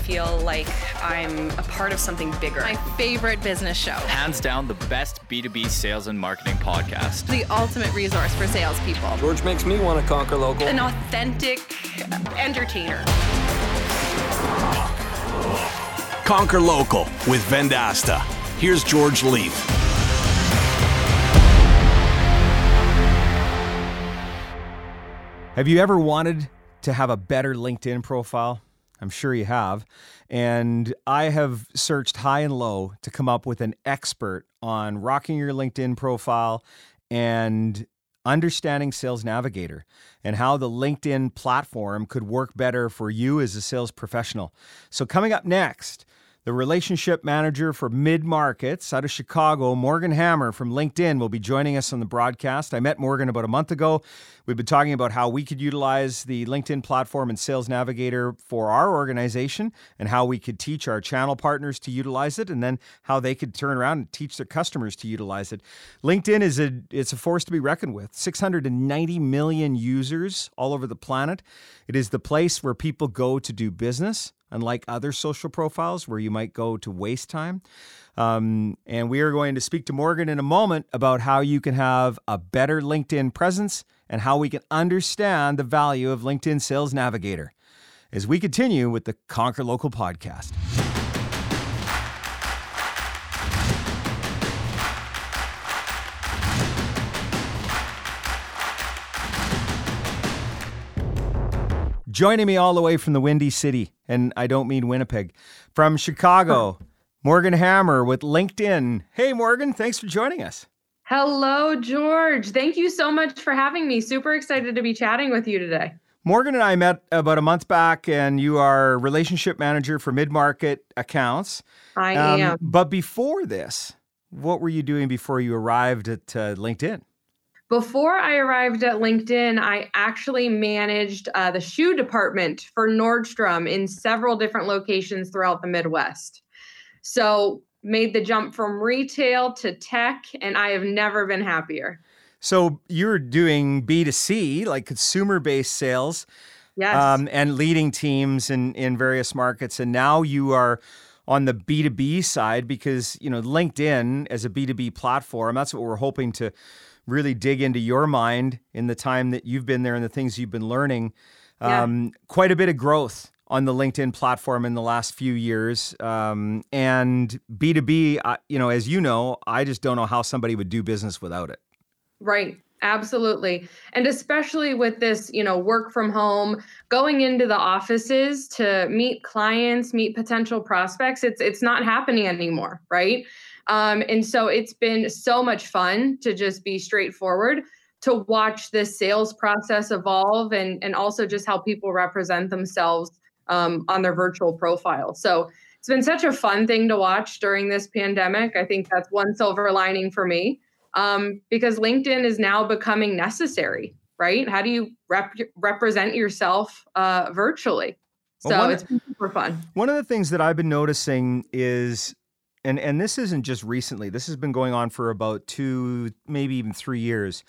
feel like I'm a part of something bigger. My favorite business show. Hands down, the best B2B sales and marketing podcast. The ultimate resource for salespeople. George makes me want to conquer local. An authentic entertainer. Conquer Local with Vendasta. Here's George Leith. Have you ever wanted to have a better LinkedIn profile? I'm sure you have. And I have searched high and low to come up with an expert on rocking your LinkedIn profile and understanding Sales Navigator and how the LinkedIn platform could work better for you as a sales professional. So, coming up next, the relationship manager for mid markets out of Chicago, Morgan Hammer from LinkedIn, will be joining us on the broadcast. I met Morgan about a month ago. We've been talking about how we could utilize the LinkedIn platform and Sales Navigator for our organization and how we could teach our channel partners to utilize it and then how they could turn around and teach their customers to utilize it. LinkedIn is a it's a force to be reckoned with. 690 million users all over the planet. It is the place where people go to do business unlike other social profiles where you might go to waste time. Um, and we are going to speak to Morgan in a moment about how you can have a better LinkedIn presence and how we can understand the value of LinkedIn Sales Navigator as we continue with the Conquer Local podcast. Joining me all the way from the Windy City, and I don't mean Winnipeg, from Chicago, Morgan Hammer with LinkedIn. Hey, Morgan, thanks for joining us. Hello, George. Thank you so much for having me. Super excited to be chatting with you today. Morgan and I met about a month back, and you are relationship manager for mid market accounts. I um, am. But before this, what were you doing before you arrived at uh, LinkedIn? Before I arrived at LinkedIn, I actually managed uh, the shoe department for Nordstrom in several different locations throughout the Midwest. So, made the jump from retail to tech, and I have never been happier. So, you're doing B2C, like consumer based sales. Yes. Um, and leading teams in, in various markets. And now you are on the B2B side because, you know, LinkedIn as a B2B platform, that's what we're hoping to really dig into your mind in the time that you've been there and the things you've been learning. Um, yeah. Quite a bit of growth on the LinkedIn platform in the last few years. Um, and B2B, uh, you know, as you know, I just don't know how somebody would do business without it. Right. Absolutely. And especially with this, you know, work from home, going into the offices to meet clients, meet potential prospects, it's it's not happening anymore, right? Um, and so it's been so much fun to just be straightforward to watch this sales process evolve and, and also just how people represent themselves um, on their virtual profile. So it's been such a fun thing to watch during this pandemic. I think that's one silver lining for me um, because LinkedIn is now becoming necessary, right? How do you rep- represent yourself uh, virtually? So well, it's been super fun. One of the things that I've been noticing is and and this isn't just recently. This has been going on for about two, maybe even three years.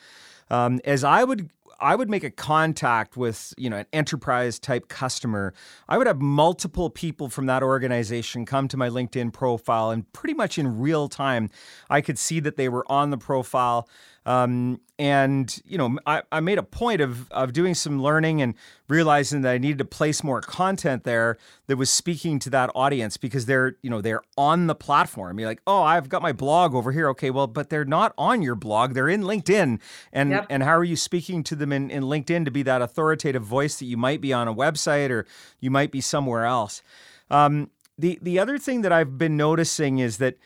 Um, as I would I would make a contact with, you know, an enterprise type customer. I would have multiple people from that organization come to my LinkedIn profile and pretty much in real time I could see that they were on the profile. Um, and you know, I, I made a point of of doing some learning and realizing that I needed to place more content there that was speaking to that audience because they're you know they're on the platform. You're like, oh, I've got my blog over here. Okay, well, but they're not on your blog. They're in LinkedIn. And yep. and how are you speaking to them in, in LinkedIn to be that authoritative voice that you might be on a website or you might be somewhere else? Um, the the other thing that I've been noticing is that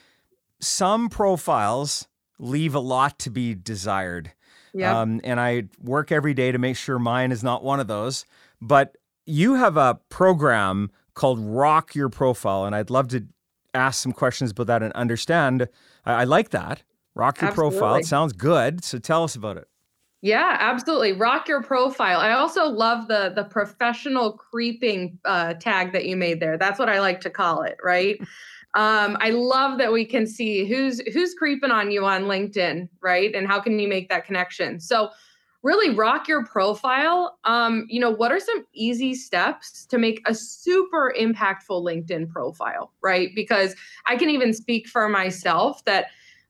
some profiles leave a lot to be desired. Yeah. Um, and I work every day to make sure mine is not one of those. But you have a program called Rock Your Profile, and I'd love to ask some questions about that and understand. I, I like that. Rock Your absolutely. Profile. It sounds good. So tell us about it. Yeah, absolutely. Rock your profile. I also love the the professional creeping uh, tag that you made there. That's what I like to call it, right? Um, I love that we can see who's who's creeping on you on LinkedIn, right? And how can you make that connection? So really rock your profile. Um, you know, what are some easy steps to make a super impactful LinkedIn profile, right? Because I can even speak for myself that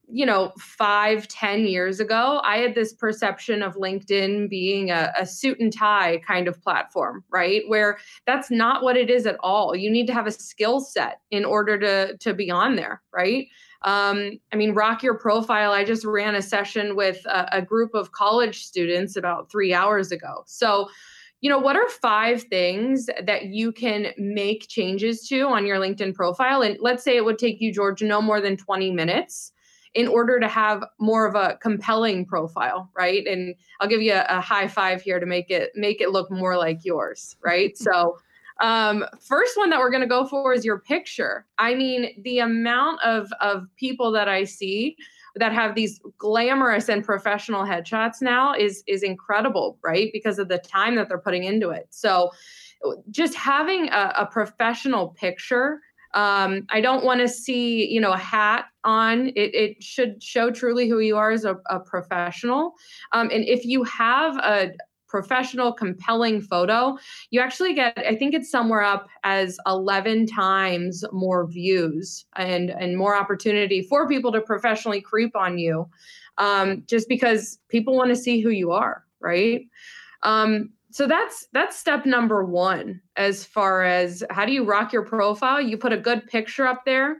you know, five, ten years ago, I had this perception of LinkedIn being a, a, suit and tie kind of platform, right? Where that's not what it is at all. You need to have a skill set in order to to be on there, right? Um, I mean, rock your profile. I just ran a session with a, a group of college students about three hours ago. So, you know, what are five things that you can make changes to on your LinkedIn profile? And let's say it would take you, George, no more than 20 minutes in order to have more of a compelling profile right? And i'll give you a, a high five here to make it make it look more like yours right? So um, first one that we're going to go for is your picture. I mean the amount of of people that i see that have these glamorous and professional headshots now is is incredible right? Because of the time that they're putting into it. So just having a, a professional picture um, I don't want to see, you know, a hat on. It, it should show truly who you are as a, a professional. Um, and if you have a professional, compelling photo, you actually get, I think it's somewhere up as 11 times more views and, and more opportunity for people to professionally creep on you um, just because people want to see who you are, right? Um, so that's that's step number one as far as how do you rock your profile you put a good picture up there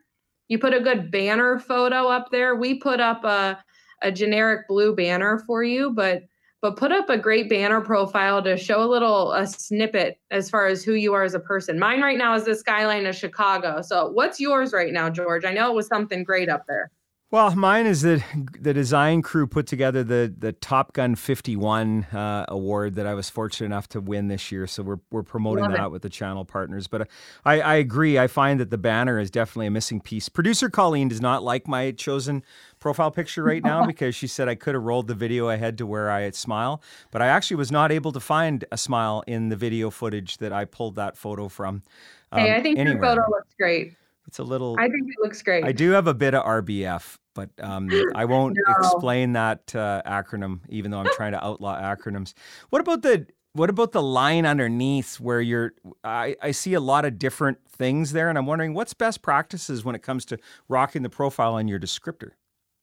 you put a good banner photo up there. We put up a, a generic blue banner for you but but put up a great banner profile to show a little a snippet as far as who you are as a person. Mine right now is the skyline of chicago. So what's yours right now george? I know it was something great up there well, mine is the the design crew put together the the Top Gun 51 uh, award that I was fortunate enough to win this year. So we're we're promoting that it. with the channel partners. But uh, I, I agree. I find that the banner is definitely a missing piece. Producer Colleen does not like my chosen profile picture right now because she said I could have rolled the video ahead to where I smile, but I actually was not able to find a smile in the video footage that I pulled that photo from. Um, hey, I think anywhere. your photo looks great. It's a little. I think it looks great. I do have a bit of RBF, but um, I won't no. explain that uh, acronym, even though I'm trying to outlaw acronyms. What about the what about the line underneath where you're? I, I see a lot of different things there, and I'm wondering what's best practices when it comes to rocking the profile on your descriptor.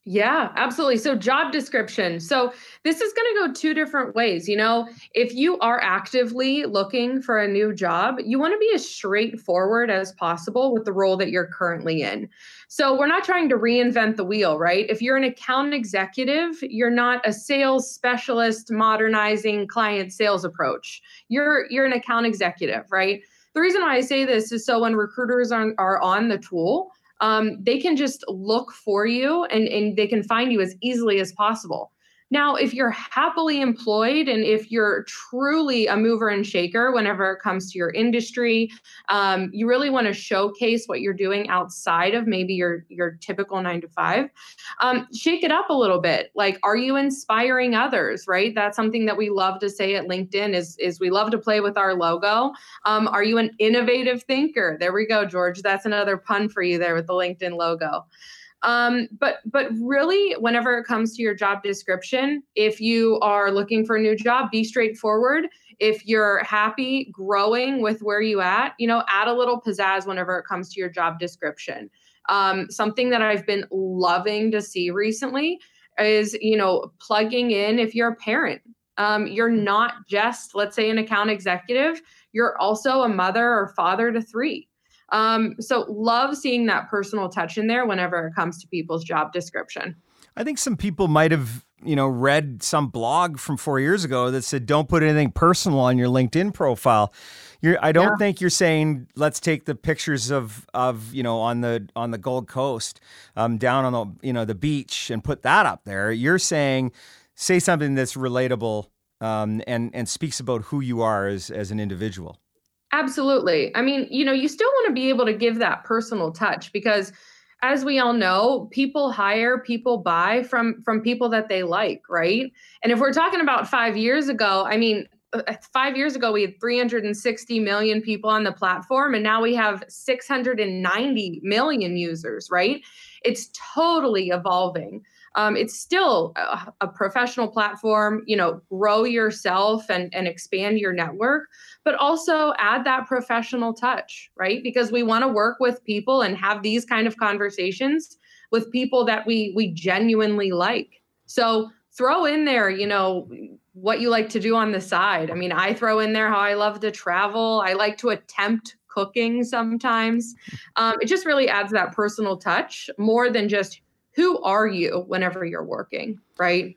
Yeah, absolutely. So, job description. So, this is going to go two different ways. You know, if you are actively looking for a new job, you want to be as straightforward as possible with the role that you're currently in. So, we're not trying to reinvent the wheel, right? If you're an account executive, you're not a sales specialist modernizing client sales approach. You're you're an account executive, right? The reason why I say this is so when recruiters are, are on the tool, um, they can just look for you and, and they can find you as easily as possible. Now, if you're happily employed and if you're truly a mover and shaker whenever it comes to your industry, um, you really want to showcase what you're doing outside of maybe your your typical nine to five. Um, shake it up a little bit. Like, are you inspiring others? Right. That's something that we love to say at LinkedIn. Is is we love to play with our logo. Um, are you an innovative thinker? There we go, George. That's another pun for you there with the LinkedIn logo. Um, but but really, whenever it comes to your job description, if you are looking for a new job, be straightforward. If you're happy growing with where you at, you know, add a little pizzazz whenever it comes to your job description. Um, something that I've been loving to see recently is, you know, plugging in if you're a parent. Um, you're not just, let's say, an account executive, you're also a mother or father to three. Um, so love seeing that personal touch in there whenever it comes to people's job description. I think some people might have, you know, read some blog from four years ago that said, "Don't put anything personal on your LinkedIn profile." You're, I don't yeah. think you're saying let's take the pictures of of you know on the on the Gold Coast, um, down on the you know the beach and put that up there. You're saying say something that's relatable um, and and speaks about who you are as as an individual. Absolutely. I mean, you know, you still want to be able to give that personal touch because as we all know, people hire, people buy from from people that they like, right? And if we're talking about 5 years ago, I mean, uh, uh, 5 years ago we had 360 million people on the platform and now we have 690 million users, right? It's totally evolving. Um, it's still a, a, professional platform. You know, grow yourself and and expand your network, but also add that professional touch, right? Because we want to work with people and have these kind of conversations with people that we we genuinely like. So throw in there, you know, what you like to do on the side. I mean, I throw in there how I love to travel. I like to attempt cooking sometimes. Um, it just really adds that personal touch more than just who are you whenever you're working, right?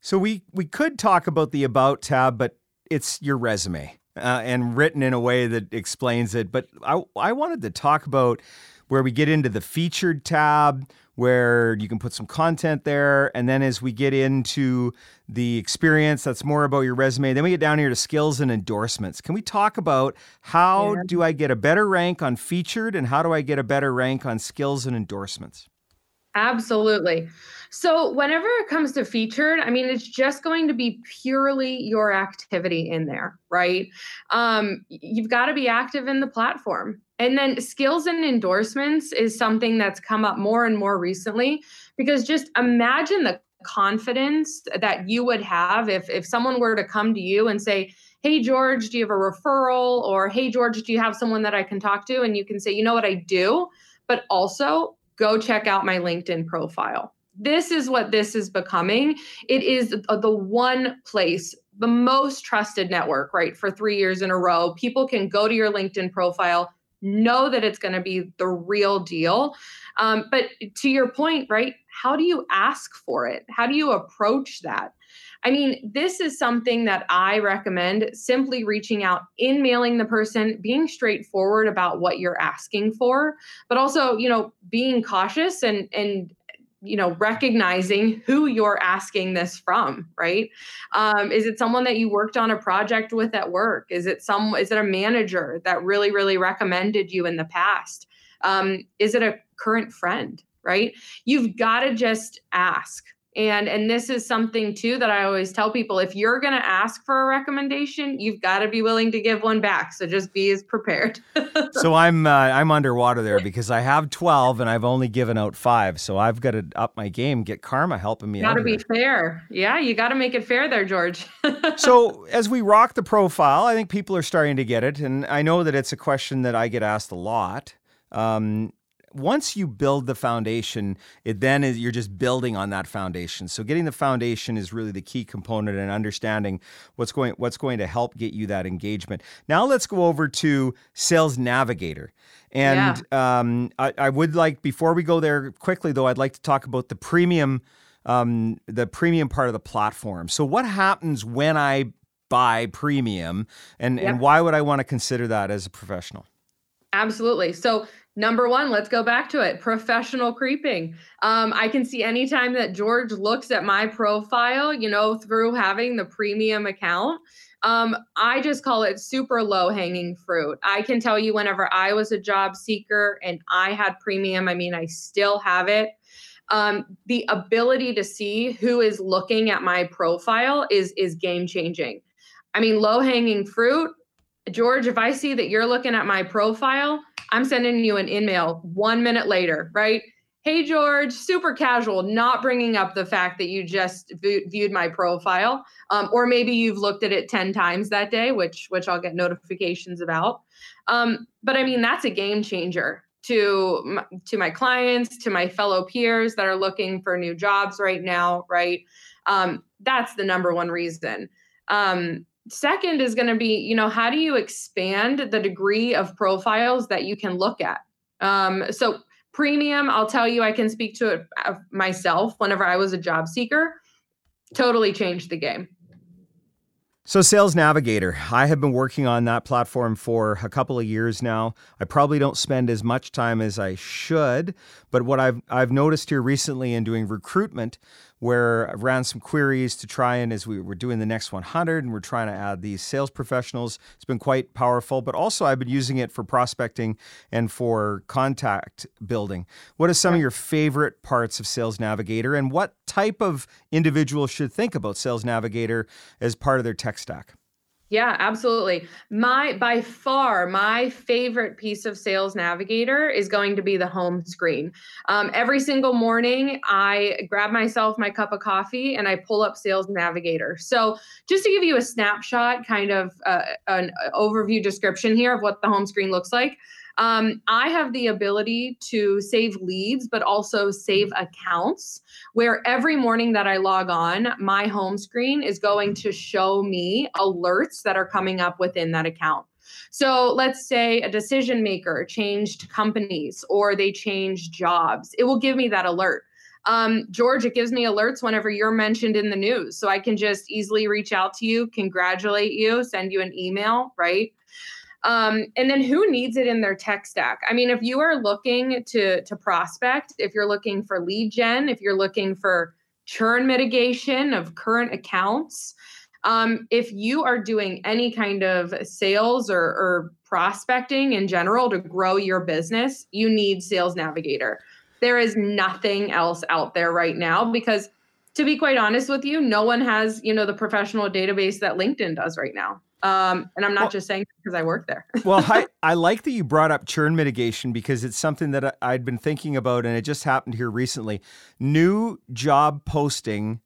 So we we could talk about the about tab, but it's your resume uh, and written in a way that explains it. But I I wanted to talk about where we get into the featured tab, where you can put some content there. And then as we get into the experience, that's more about your resume. Then we get down here to skills and endorsements. Can we talk about how yeah. do I get a better rank on featured and how do I get a better rank on skills and endorsements? Absolutely. So, whenever it comes to featured, I mean, it's just going to be purely your activity in there, right? Um, you've got to be active in the platform. And then skills and endorsements is something that's come up more and more recently because just imagine the confidence that you would have if if someone were to come to you and say, "Hey George, do you have a referral?" or "Hey George, do you have someone that I can talk to?" and you can say, "You know what I do?" But also, go check out my LinkedIn profile. This is what this is becoming. It is the one place the most trusted network, right? For 3 years in a row, people can go to your LinkedIn profile know that it's going to be the real deal. Um, but to your point, right? How do you ask for it? How do you approach that? I mean, this is something that I recommend simply reaching out in mailing the person, being straightforward about what you're asking for, but also, you know, being cautious and and you know recognizing who you're asking this from right? Um, is it someone that you worked on a project with at work? Is it some is it a manager that really really recommended you in the past? Um, is it a current friend right? You've got to just ask and and this is something too that i always tell people if you're going to ask for a recommendation you've got to be willing to give one back. So just be as prepared. So i'm uh, i'm underwater there because i have 12 and i've only given out five. So i've got to up my game get karma helping me out gotta be fair. Yeah you gotta make it fair there george. So as we rock the profile i think people are starting to get it. And i know that it's a question that i get asked a lot. Um, once you build the foundation, it then is you're just building on that foundation. So getting the foundation is really the key component and understanding what's going what's going to help get you that engagement. Now let's go over to Sales Navigator. And yeah. um, I, I, would like before we go there quickly though, I'd like to talk about the premium um, the premium part of the platform. So what happens when I buy premium and, and why would I want to consider that as a professional? Absolutely. So Number one, let's go back to it professional creeping. Um, I can see anytime that George looks at my profile, you know, through having the premium account. Um, I just call it super low hanging fruit. I can tell you, whenever I was a job seeker and I had premium, I mean, I still have it. Um, the ability to see who is looking at my profile is is game changing. I mean, low hanging fruit. George, if I see that you're looking at my profile, I'm sending you an email one minute later, right? Hey, George, super casual, not bringing up the fact that you just v- viewed my profile. Um, or maybe you've looked at it 10 times that day, which, which I'll get notifications about. Um, but I mean, that's a game changer to to my clients to my fellow peers that are looking for new jobs right now right um, that's the number one reason um, second is going to be you know how do you expand the degree of profiles that you can look at um, so premium i'll tell you i can speak to it uh, myself whenever i was a job seeker totally changed the game so, Sales Navigator, I have been working on that platform for a couple of years now. I probably don't spend as much time as I should, but what I've I've noticed here recently in doing recruitment where I ran some queries to try and as we were doing the next 100 and we're trying to add these sales professionals. It's been quite powerful, but also I've been using it for prospecting and for contact building. What are some of your favorite parts of Sales Navigator and what type of individual should think about Sales Navigator as part of their tech stack? Yeah, absolutely. My by far my favorite piece of Sales Navigator is going to be the home screen. Um, every single morning, I grab myself my cup of coffee and I pull up Sales Navigator. So, just to give you a snapshot, kind of uh, an overview description here of what the home screen looks like. Um, I have the ability to save leads, but also save accounts where every morning that I log on, my home screen is going to show me alerts that are coming up within that account. So let's say a decision maker changed companies or they changed jobs. It will give me that alert. Um, George, it gives me alerts whenever you're mentioned in the news. So I can just easily reach out to you, congratulate you, send you an email, right? Um, and then who needs it in their tech stack? I mean, if you are looking to to prospect, if you're looking for lead gen, if you're looking for churn mitigation of current accounts, um, if you are doing any kind of sales or, or prospecting in general to grow your business, you need Sales Navigator. There is nothing else out there right now because to be quite honest with you, no one has, you know, the professional database that LinkedIn does right now. Um, and I'm not well, just saying because I work there. well, I, I like that you brought up churn mitigation because it's something that I'd been thinking about and it just happened here recently. New job posting,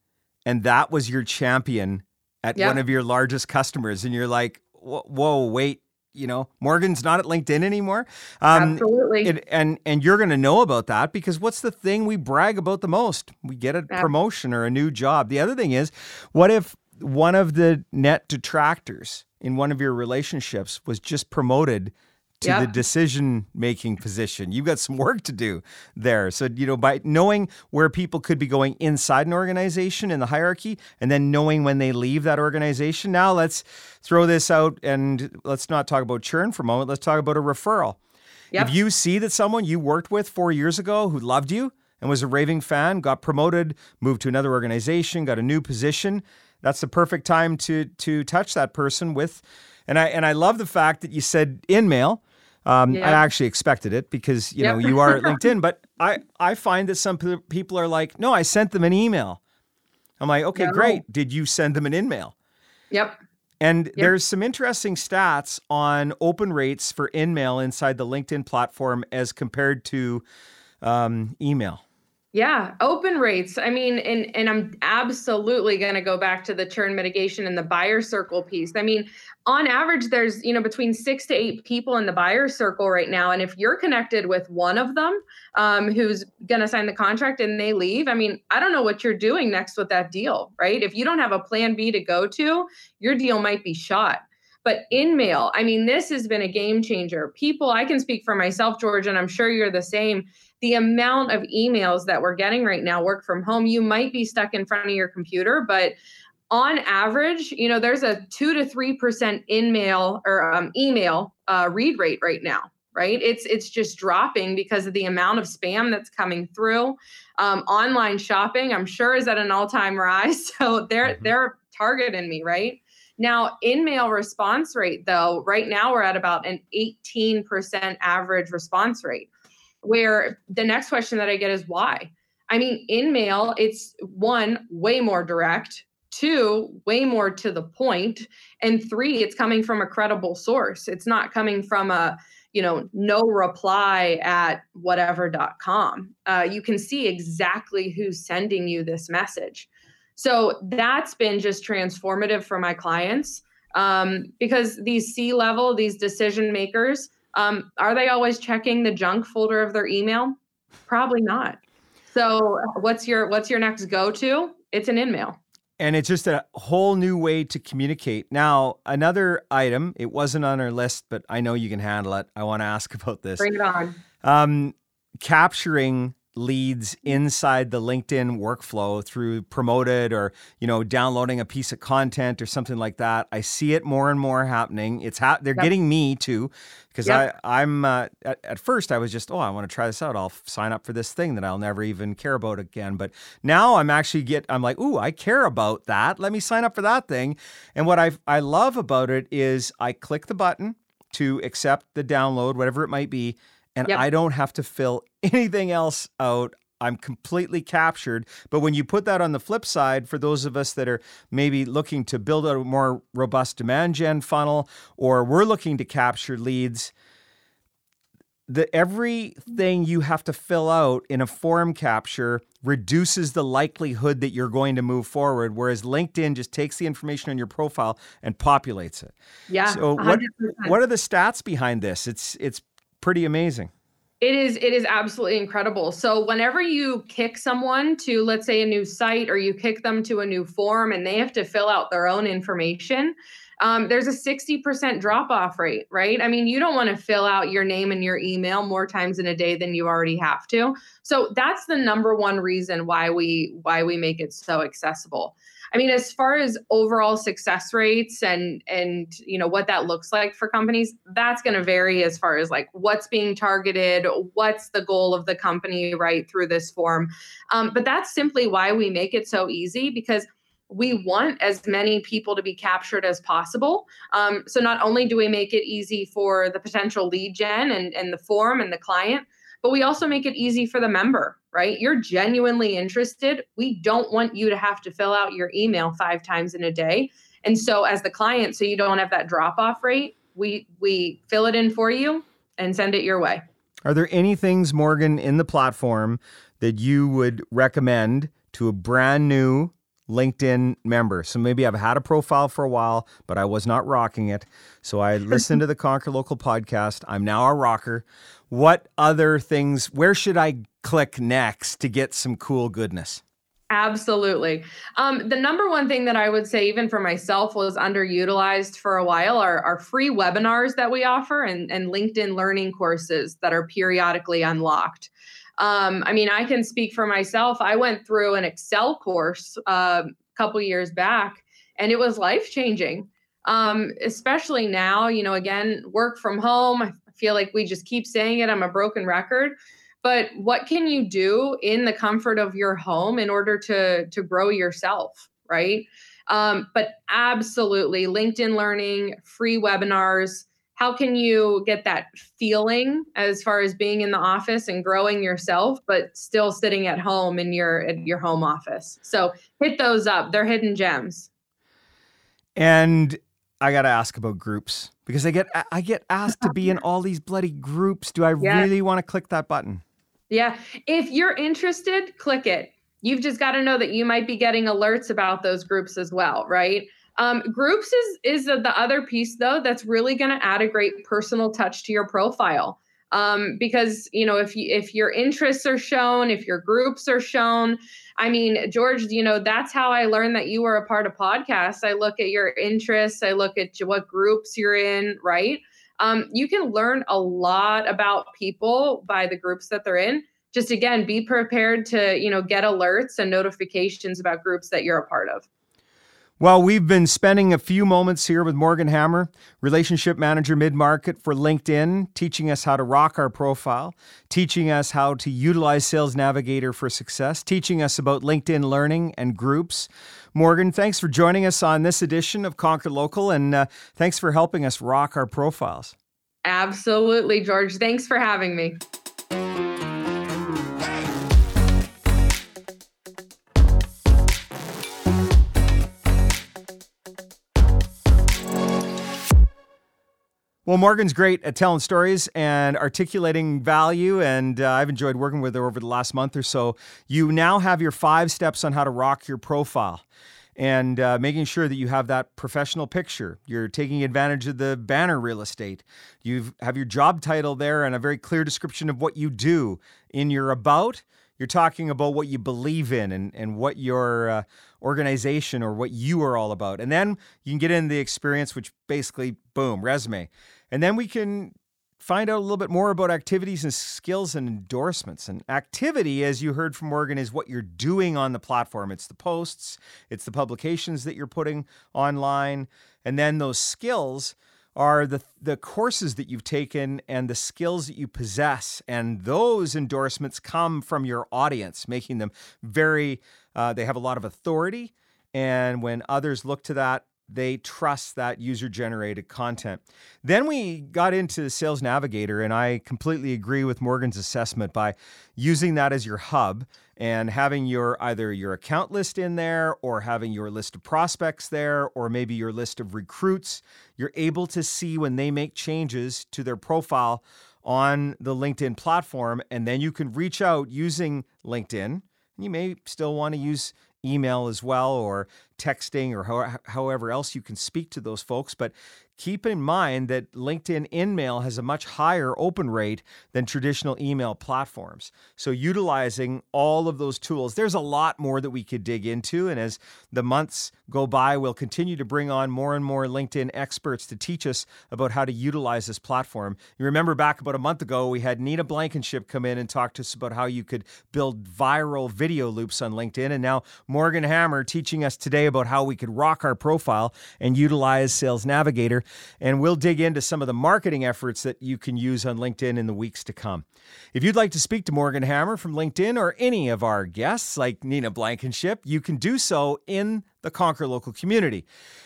and that was your champion at yep. one of your largest customers. And you're like, whoa, wait, you know, Morgan's not at LinkedIn anymore. Um, Absolutely. It, and and you're going to know about that because what's the thing we brag about the most? We get a promotion or a new job. The other thing is, what if one of the net detractors in one of your relationships was just promoted to the decision making position. You've got some work to do there. So, you know, by knowing where people could be going inside an organization in the hierarchy and then knowing when they leave that organization. Now, let's throw this out and let's not talk about churn for a moment. Let's talk about a referral. Yep. If you see that someone you worked with four years ago who loved you and was a raving fan, got promoted, moved to another organization, got a new position, that's the perfect time to to touch that person with. And I and I love the fact that you said InMail. Um, yeah. I actually expected it because you yep. know you are at LinkedIn, but I I find that some people are like, no, I sent them an email. I'm like, okay, great. Did you send them an InMail? Yep. And yep. there's some interesting stats on open rates for InMail inside the LinkedIn platform as compared to um, email. Yeah, open rates. I mean, and and I'm absolutely going to go back to the churn mitigation and the buyer circle piece. I mean, on average there's, you know, between 6 to 8 people in the buyer circle right now and if you're connected with one of them um, who's going to sign the contract and they leave, I mean, I don't know what you're doing next with that deal, right? If you don't have a plan B to go to, your deal might be shot. But InMail, I mean, this has been a game changer. People, I can speak for myself, George, and I'm sure you're the same the amount of emails that we're getting right now work from home you might be stuck in front of your computer but on average you know there's a 2 to 3% in-mail or um, email uh, read rate right now right? It's it's just dropping because of the amount of spam that's coming through. Um, online shopping i'm sure is at an all-time rise so they're mm-hmm. they're targeting me right? Now in-mail response rate though right now we're at about an 18% average response rate where the next question that I get is why? I mean, InMail, it's one, way more direct, two, way more to the point, and three, it's coming from a credible source. It's not coming from a, you know, no reply at whatever.com. Uh, you can see exactly who's sending you this message. So that's been just transformative for my clients um, because these C level, these decision makers, um, are they always checking the junk folder of their email? Probably not. So what's your what's your next go to? It's an InMail. And it's just a whole new way to communicate. Now, another item, it wasn't on our list, but I know you can handle it. I want to ask about this. Bring it on. Um, capturing leads inside the LinkedIn workflow through promoted or you know downloading a piece of content or something like that. I see it more and more happening. It's ha- they're yep. getting me too because yep. I I'm uh, at, at, first I was just oh I want to try this out. I'll sign up for this thing that I'll never even care about again. But now I'm actually get I'm like ooh I care about that. Let me sign up for that thing. And what I I love about it is I click the button to accept the download whatever it might be and yep. I don't have to fill anything else out. I'm completely captured. But when you put that on the flip side, for those of us that are maybe looking to build a more robust demand gen funnel, or we're looking to capture leads, the everything you have to fill out in a form capture reduces the likelihood that you're going to move forward whereas linkedin just takes the information on your profile and populates it Yeah. so what 100%. what are the stats behind this it's it's pretty amazing It is it is absolutely incredible. So whenever you kick someone to let's say a new site or you kick them to a new form and they have to fill out their own information, um, there's a 60% drop off rate, right? I mean, you don't want to fill out your name and your email more times in a day than you already have to. So that's the number one reason why we why we make it so accessible. I mean, as far as overall success rates and and you know what that looks like for companies, that's going to vary as far as like what's being targeted, what's the goal of the company right through this form. Um, but that's simply why we make it so easy because we want as many people to be captured as possible. Um, so not only do we make it easy for the potential lead gen and, and the form and the client, but we also make it easy for the member, right? You're genuinely interested. We don't want you to have to fill out your email five times in a day. And so as the client, so you don't have that drop off rate, we we fill it in for you and send it your way. are there any things morgan in the platform that you would recommend to a brand new LinkedIn member. So maybe I've had a profile for a while, but I was not rocking it. So I listened to the Conquer Local podcast. I'm now a rocker. What other things, where should I click next to get some cool goodness? Absolutely. Um, the number one thing that I would say, even for myself, was underutilized for a while are, are free webinars that we offer and, and LinkedIn learning courses that are periodically unlocked. Um, I mean, I can speak for myself. I went through an Excel course uh, a couple years back, and it was life changing. Um, especially now, you know, again, work from home. I feel like we just keep saying it. I'm a broken record but what can you do in the comfort of your home in order to to grow yourself right um, but absolutely linkedin learning free webinars how can you get that feeling as far as being in the office and growing yourself but still sitting at home in your in your home office so hit those up they're hidden gems And I got to ask about groups because I get I get asked to be in all these bloody groups. Do I Yeah. really want to click that button? Yeah. If you're interested, click it. You've just got to know that you might be getting alerts about those groups as well, right? Um, groups is is the the other piece though that's really going to add a great personal touch to your profile. Um, because you know if you if your interests are shown, if your groups are shown, I mean, George, you know that's how I learned that you were a part of podcasts. I look at your interests, I look at what groups you're in, right? um, you can learn a lot about people by the groups that they're in just again be prepared to you know get alerts and notifications about groups that you're a part of Well, we've been spending a few moments here with Morgan Hammer, relationship manager mid market for LinkedIn, teaching us how to rock our profile, teaching us how to utilize Sales Navigator for success, teaching us about LinkedIn learning and groups. Morgan, thanks for joining us on this edition of Conquer Local, and uh, thanks for helping us rock our profiles. absolutely george thanks for having me Well, Morgan's great at telling stories and articulating value, and uh, I've enjoyed working with her over the last month or so. You now have your five steps on how to rock your profile and uh, making sure that you have that professional picture. You're taking advantage of the banner real estate. You have your job title there and a very clear description of what you do. In your about, you're talking about what you believe in and, and what your uh, organization or what you are all about. And then you can get in the experience, which basically, boom, resume. And then we can find out a little bit more about activities and skills and endorsements. And activity, as you heard from Morgan, is what you're doing on the platform. It's the posts, it's the publications that you're putting online. And then those skills are the the courses that you've taken and the skills that you possess and those endorsements come from your audience making them very uh, they have a lot of authority and when others look to that they trust that user generated content. Then we got into Sales Navigator, and I completely agree with Morgan's assessment by using that as your hub and having your either your account list in there or having your list of prospects there or maybe your list of recruits. You're able to see when they make changes to their profile on the LinkedIn platform, and then you can reach out using LinkedIn. You may still want to use email as well or texting or how, however else you can speak to those folks. But keep in mind that LinkedIn InMail has a much higher open rate than traditional email platforms. So, utilizing all of those tools, there's a lot more that we could dig into. And as the months go by, we'll continue to bring on more and more LinkedIn experts to teach us about how to utilize this platform. You remember back about a month ago, we had Nina Blankenship come in and talk to us about how you could build viral video loops on LinkedIn. And now Morgan Hammer teaching us today about how we could rock our profile and utilize Sales Navigator. And we'll dig into some of the marketing efforts that you can use on LinkedIn in the weeks to come. If you'd like to speak to Morgan Hammer from LinkedIn or any of our guests like Nina Blankenship, you can do so in the Conquer Local community.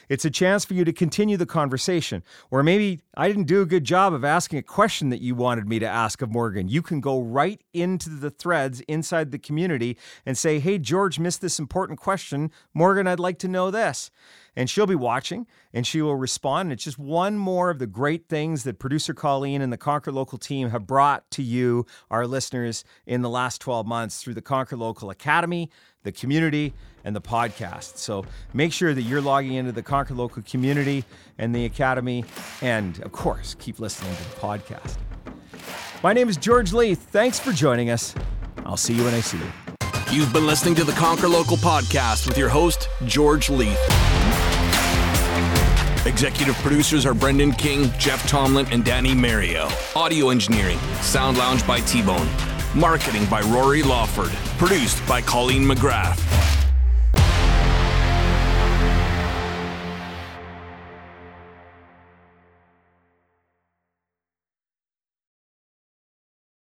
It's a chance for you to continue the conversation. Or maybe I didn't do a good job of asking a question that you wanted me to ask of Morgan. You can go right into the threads inside the community and say, Hey, George missed this important question. Morgan, I'd like to know this and she'll be watching and she will respond. And It's just one more of the great things that producer Colleen and the Conquer Local team have brought to you, our listeners, in the last 12 months through the Conquer Local Academy, the community, and the podcast. So make sure that you're logging into the Conquer Local community and the academy, and of course, keep listening to the podcast. My name is George Leith. Thanks for joining us. I'll see you when I see you. You've been listening to the Conquer Local podcast with your host, George Leith. Executive producers are Brendan King, Jeff Tomlin, and Danny Mario. Audio engineering, Sound Lounge by T Bone. Marketing by Rory Lawford. Produced by Colleen McGrath.